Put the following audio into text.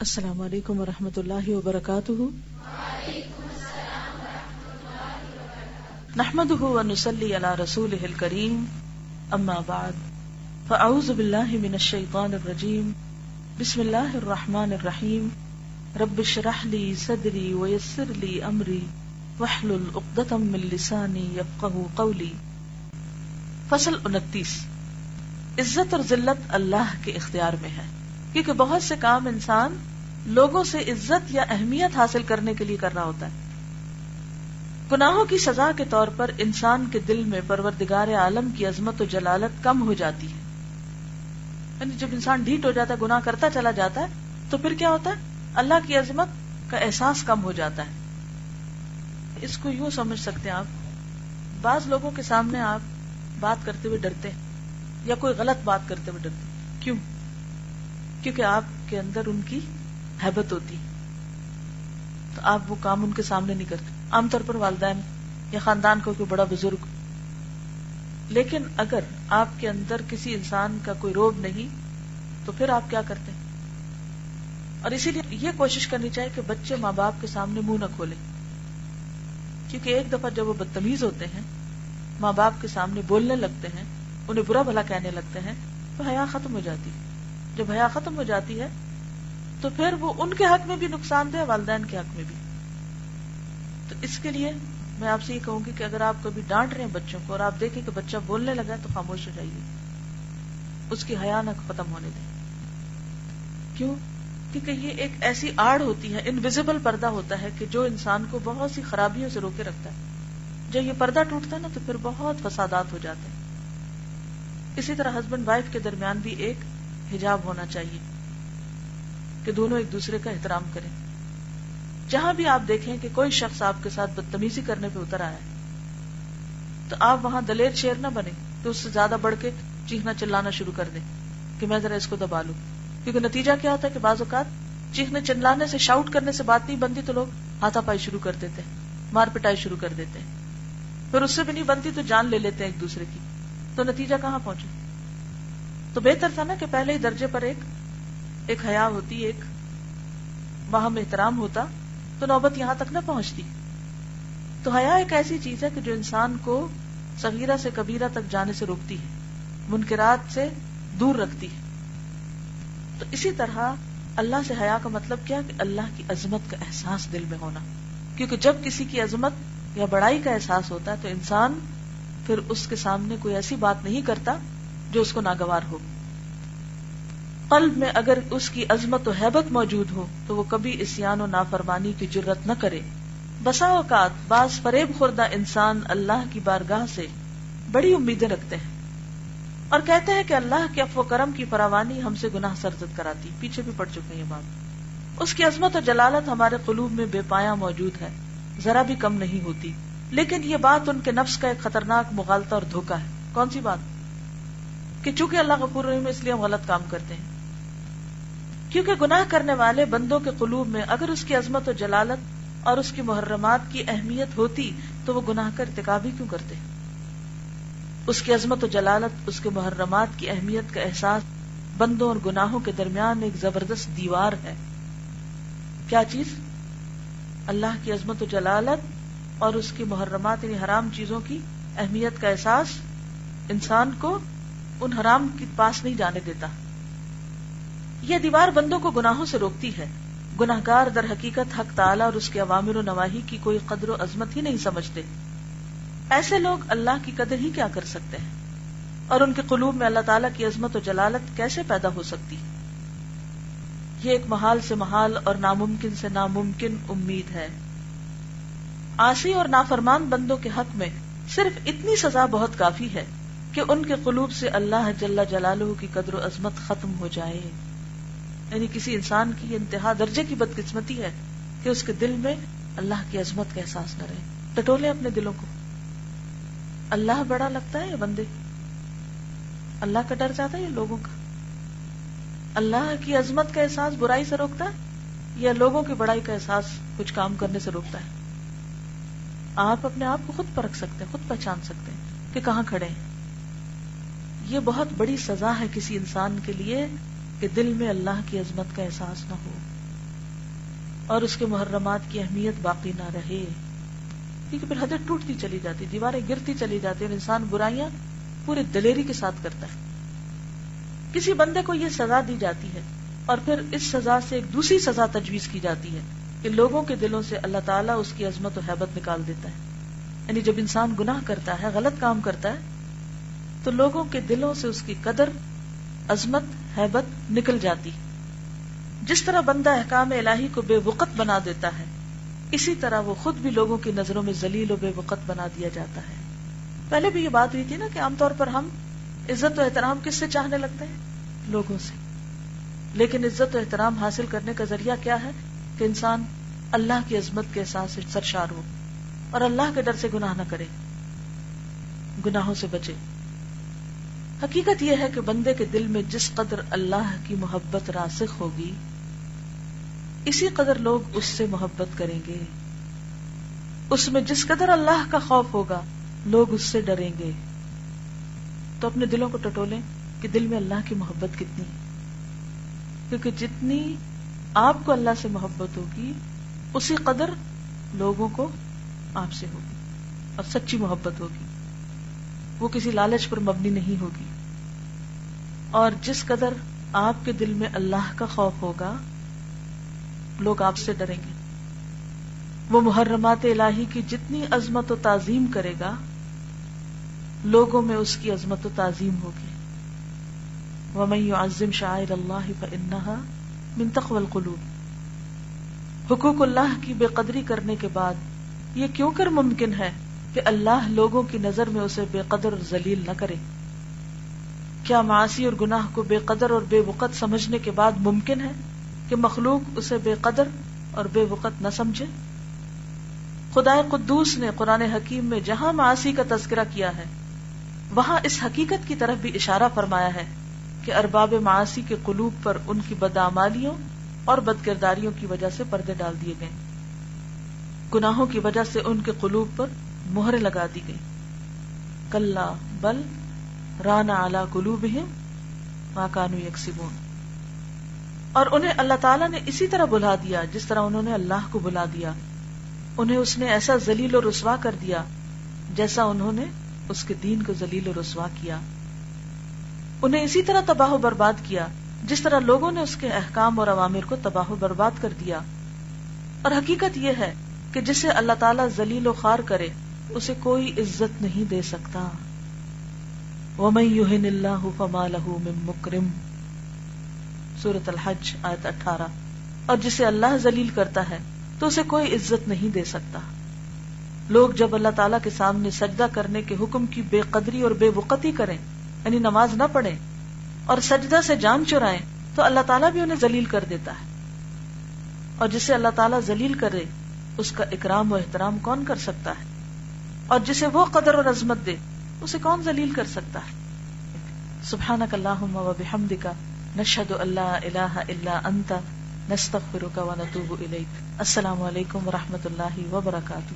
السلام علیکم ورحمۃ اللہ وبرکاتہ۔ نحمد ونسلی علی رسول کریم اما بعد، فاعوذ باللہ من الشیطان الرجیم، بسم اللہ الرحمن الرحیم، رب شرح لی صدری ویسر لی امری وحلل اقدتم من لسانی یفقہ قولی۔ فصل انتیس۔ عزت اور ذلت اللہ کے اختیار میں ہے۔ کیونکہ بہت سے کام انسان لوگوں سے عزت یا اہمیت حاصل کرنے کے لیے کرنا ہوتا ہے۔ گناہوں کی سزا کے طور پر انسان کے دل میں پروردگار عالم کی عظمت و جلالت کم ہو جاتی ہے۔ یعنی جب انسان ڈھیٹ ہو جاتا ہے، گناہ کرتا چلا جاتا ہے، تو پھر کیا ہوتا ہے؟ اللہ کی عظمت کا احساس کم ہو جاتا ہے۔ اس کو یوں سمجھ سکتے ہیں آپ۔ بعض لوگوں کے سامنے آپ بات کرتے ہوئے ڈرتے ہیں، یا کوئی غلط بات کرتے ہوئے ڈرتے کیوں؟ کیونکہ آپ کے اندر ان کی حیبت ہوتی۔ تو آپ وہ کام ان کے سامنے نہیں کرتے۔ عام طور پر والدین یا خاندان کا کوئی بڑا بزرگ۔ لیکن اگر آپ کے اندر کسی انسان کا کوئی روب نہیں، تو پھر آپ کیا کرتے؟ ہیں اور اسی لیے یہ کوشش کرنی چاہیے کہ بچے ماں باپ کے سامنے منہ نہ کھولے کیونکہ ایک دفعہ جب وہ بدتمیز ہوتے ہیں، ماں باپ کے سامنے بولنے لگتے ہیں، انہیں برا بھلا کہنے لگتے ہیں، تو حیا ختم ہو جاتی۔ ہے جب حیا ختم ہو جاتی ہے، تو پھر وہ ان کے حق میں بھی نقصان دہ والدین کے حق میں بھی۔ تو اس کے لیے میں آپ سے یہ کہوں گی کہ اگر آپ کبھی ڈانٹ رہے ہیں بچوں کو اور آپ دیکھیں کہ بچہ بولنے لگا تو خاموش ہو جائیے۔ اس کی حیا نہ ختم ہونے دیں۔ کیوں؟ کیونکہ یہ ایک ایسی آڑ ہوتی ہے انویزیبل پردہ ہوتا ہے کہ جو انسان کو بہت سی خرابیوں سے روکے رکھتا ہے۔ جب یہ پردہ ٹوٹتا ہے نا، تو پھر بہت فسادات ہو جاتے ہیں۔ اسی طرح ہسبینڈ وائف کے درمیان بھی ایک حجاب ہونا چاہیے کہ دونوں ایک دوسرے کا احترام کریں۔ جہاں بھی آپ دیکھیں کہ کوئی شخص آپ کے ساتھ بدتمیزی کرنے پہ اتر آیا ہے، تو آپ وہاں دلیر شیر نہ بنے تو اس سے زیادہ بڑھ کے چیخنا چلانا شروع کر دیں کہ میں ذرا اس کو دبا لوں۔ کیونکہ نتیجہ کیا ہوتا ہے کہ بعض اوقات چیخنے چلانے سے شاؤٹ کرنے سے بات نہیں بنتی تو لوگ ہاتھا پائی شروع کر دیتے ہیں، مار پٹائی شروع کر دیتے ہیں۔ پھر اس سے بھی نہیں بنتی تو جان لے لیتے ہیں ایک دوسرے کی۔ تو نتیجہ کہاں پہنچے؟ تو بہتر تھا نا کہ پہلے ہی درجے پر ایک ایک حیا ہوتی، ایک باہم احترام ہوتا تو نوبت یہاں تک نہ پہنچتی۔ تو حیا ایک ایسی چیز ہے کہ جو انسان کو صغیرہ سے کبیرہ تک جانے سے روکتی ہے، منکرات سے دور رکھتی ہے۔ تو اسی طرح اللہ سے حیا کا مطلب کیا کہ اللہ کی عظمت کا احساس دل میں ہونا۔ کیونکہ جب کسی کی عظمت یا بڑائی کا احساس ہوتا ہے تو انسان پھر اس کے سامنے کوئی ایسی بات نہیں کرتا جو اس کو ناگوار ہو۔ قلب میں اگر اس کی عظمت و حیبت موجود ہو، تو وہ کبھی اسیان و نافرمانی کی جرت نہ کرے۔ بسا اوقات بعض فریب خوردہ انسان اللہ کی بارگاہ سے بڑی امیدیں رکھتے ہیں اور کہتے ہیں کہ اللہ کے افو کرم کی فراوانی ہم سے گناہ سرزد کراتی۔ پیچھے بھی پڑ چکے ہیں بات۔ اس کی عظمت و جلالت ہمارے قلوب میں بے پایا موجود ہے۔ ذرا بھی کم نہیں ہوتی۔ لیکن یہ بات ان کے نفس کا ایک خطرناک مغالطہ اور دھوکا ہے۔ کون سی بات؟ کہ چونکہ اللہ غفور رحیم اس لیے ہم غلط کام کرتے ہیں۔ کیونکہ گناہ کرنے والے بندوں کے قلوب میں اگر اس کی عظمت و جلالت اور اس کی محرمات کی اہمیت ہوتی، تو وہ گناہ کا ارتکاب ہی کیوں کرتے؟ اس کی عظمت و جلالت، اس کے محرمات کی اہمیت کا احساس بندوں اور گناہوں کے درمیان ایک زبردست دیوار ہے۔ کیا چیز؟ اللہ کی عظمت و جلالت اور اس کی محرمات یعنی حرام چیزوں کی اہمیت کا احساس انسان کو ان حرام کے پاس نہیں جانے دیتا۔ یہ دیوار بندوں کو گناہوں سے روکتی ہے۔ گناہ گار در حقیقت حق تعالی اور اس کے عوامر و نواحی کی کوئی قدر و عظمت ہی نہیں سمجھتے۔ ایسے لوگ اللہ کی قدر ہی کیا کر سکتے ہیں؟ اور ان کے قلوب میں اللہ تعالیٰ کی عظمت و جلالت کیسے پیدا ہو سکتی؟ یہ ایک محال سے محال اور ناممکن سے ناممکن امید ہے۔ آسی اور نافرمان بندوں کے حق میں صرف اتنی سزا بہت کافی ہے۔ کہ ان کے قلوب سے اللہ جل جلالہ کی قدر و عظمت ختم ہو جائے۔ یعنی کسی انسان کی انتہا درجے کی بدقسمتی ہے کہ اس کے دل میں اللہ کی عظمت کا احساس نہ رہے۔ ٹٹولے اپنے دلوں کو۔ اللہ بڑا لگتا ہے بندے؟ اللہ کا ڈر جاتا ہے یا لوگوں کا؟ اللہ کی عظمت کا احساس برائی سے روکتا ہے یا لوگوں کی بڑائی کا احساس کچھ کام کرنے سے روکتا ہے؟ آپ اپنے آپ کو خود پرکھ سکتے ہیں، خود پہچان سکتے ہیں کہ کہاں کھڑے ہیں۔ یہ بہت بڑی سزا ہے کسی انسان کے لیے کہ دل میں اللہ کی عظمت کا احساس نہ ہو اور اس کے محرمات کی اہمیت باقی نہ رہے۔ کیونکہ پھر حدت ٹوٹتی چلی جاتی، دیواریں گرتی چلی جاتی اور انسان برائیاں پورے دلیری کے ساتھ کرتا ہے۔ کسی بندے کو یہ سزا دی جاتی ہے اور پھر اس سزا سے ایک دوسری سزا تجویز کی جاتی ہے کہ لوگوں کے دلوں سے اللہ تعالیٰ اس کی عظمت و حیبت نکال دیتا ہے۔ یعنی جب انسان گناہ کرتا ہے، غلط کام کرتا ہے تو لوگوں کے دلوں سے اس کی قدر، عظمت، حیبت نکل جاتی۔ جس طرح بندہ احکام الہی کو بے وقت بنا دیتا ہے، اسی طرح وہ خود بھی لوگوں کی نظروں میں ذلیل و بے وقت بنا دیا جاتا ہے۔ پہلے بھی یہ بات ہوئی تھی نا کہ عام طور پر ہم عزت و احترام کس سے چاہنے لگتے ہیں؟ لوگوں سے۔ لیکن عزت و احترام حاصل کرنے کا ذریعہ کیا ہے؟ کہ انسان اللہ کی عظمت کے احساس سے سرشار ہو اور اللہ کے ڈر سے گناہ نہ کرے، گناہوں سے بچے۔ حقیقت یہ ہے کہ بندے کے دل میں جس قدر اللہ کی محبت راسخ ہوگی، اسی قدر لوگ اس سے محبت کریں گے۔ اس میں جس قدر اللہ کا خوف ہوگا، لوگ اس سے ڈریں گے۔ تو اپنے دلوں کو ٹٹولیں کہ دل میں اللہ کی محبت کتنی کیونکہ جتنی آپ کو اللہ سے محبت ہوگی، اسی قدر لوگوں کو آپ سے ہوگی۔ اور سچی محبت ہوگی۔ وہ کسی لالچ پر مبنی نہیں ہوگی۔ اور جس قدر آپ کے دل میں اللہ کا خوف ہوگا، لوگ آپ سے ڈریں گے۔ وہ محرمات الہی کی جتنی عظمت و تعظیم کرے گا، لوگوں میں اس کی عظمت و تعظیم ہوگی۔ عظم شاعر اللہ منتخ القلوب۔ حقوق اللہ کی بے قدری کرنے کے بعد یہ کیوں کر ممکن ہے کہ اللہ لوگوں کی نظر میں اسے بے قدر ذلیل نہ کرے؟ کیا معاشی اور گناہ کو بے قدر اور بے وقت سمجھنے کے بعد ممکن ہے کہ مخلوق اسے بے قدر اور بے وقت نہ سمجھے؟ خدا قدوس نے قرآن حکیم میں جہاں معاشی کا تذکرہ کیا ہے، وہاں اس حقیقت کی طرف بھی اشارہ فرمایا ہے کہ ارباب معاشی کے قلوب پر ان کی بدعمالیوں اور بد کرداریوں کی وجہ سے پردے ڈال دیے گئے۔ گناہوں کی وجہ سے ان کے قلوب پر مہر لگا دی گئی کل بل رانا اعلی قلوب کانو یکسبون۔ اور انہیں اللہ تعالیٰ نے اسی طرح بلا دیا جس طرح انہوں نے اللہ کو بلا دیا۔ انہیں اس نے ایسا ذلیل و رسوا کر دیا جیسا انہوں نے اس کے دین کو ذلیل و رسوا کیا۔ انہیں اسی طرح تباہ و برباد کیا جس طرح لوگوں نے اس کے احکام اور عوامر کو تباہ و برباد کر دیا۔ اور حقیقت یہ ہے کہ جسے اللہ تعالیٰ ذلیل و خار کرے، اسے کوئی عزت نہیں دے سکتا۔ وَمَن اللَّهُ فَمَا لَهُ مِن مُكْرِمٍ۔ سورت الحج، آیت اٹھارہ۔ اور جسے اللہ ذلیل کرتا ہے، تو اسے کوئی عزت نہیں دے سکتا۔ لوگ جب اللہ تعالیٰ کے سامنے سجدہ کرنے کے حکم کی بے قدری اور بے وقتی کریں یعنی نماز نہ پڑھیں، اور سجدہ سے جان چرائیں، تو اللہ تعالیٰ بھی انہیں ذلیل کر دیتا ہے۔ اور جسے اللہ تعالیٰ ذلیل کرے، اس کا اکرام و احترام کون کر سکتا ہے؟ اور جسے وہ قدر اور عظمت دے اسے کون ذلیل کر سکتا ہے؟ سبحانک اللہم و بحمدکا نشهد اللہ لا اله الا انت نستغفرك ونتوب اليك السلام علیکم ورحمۃ اللہ وبرکاتہ۔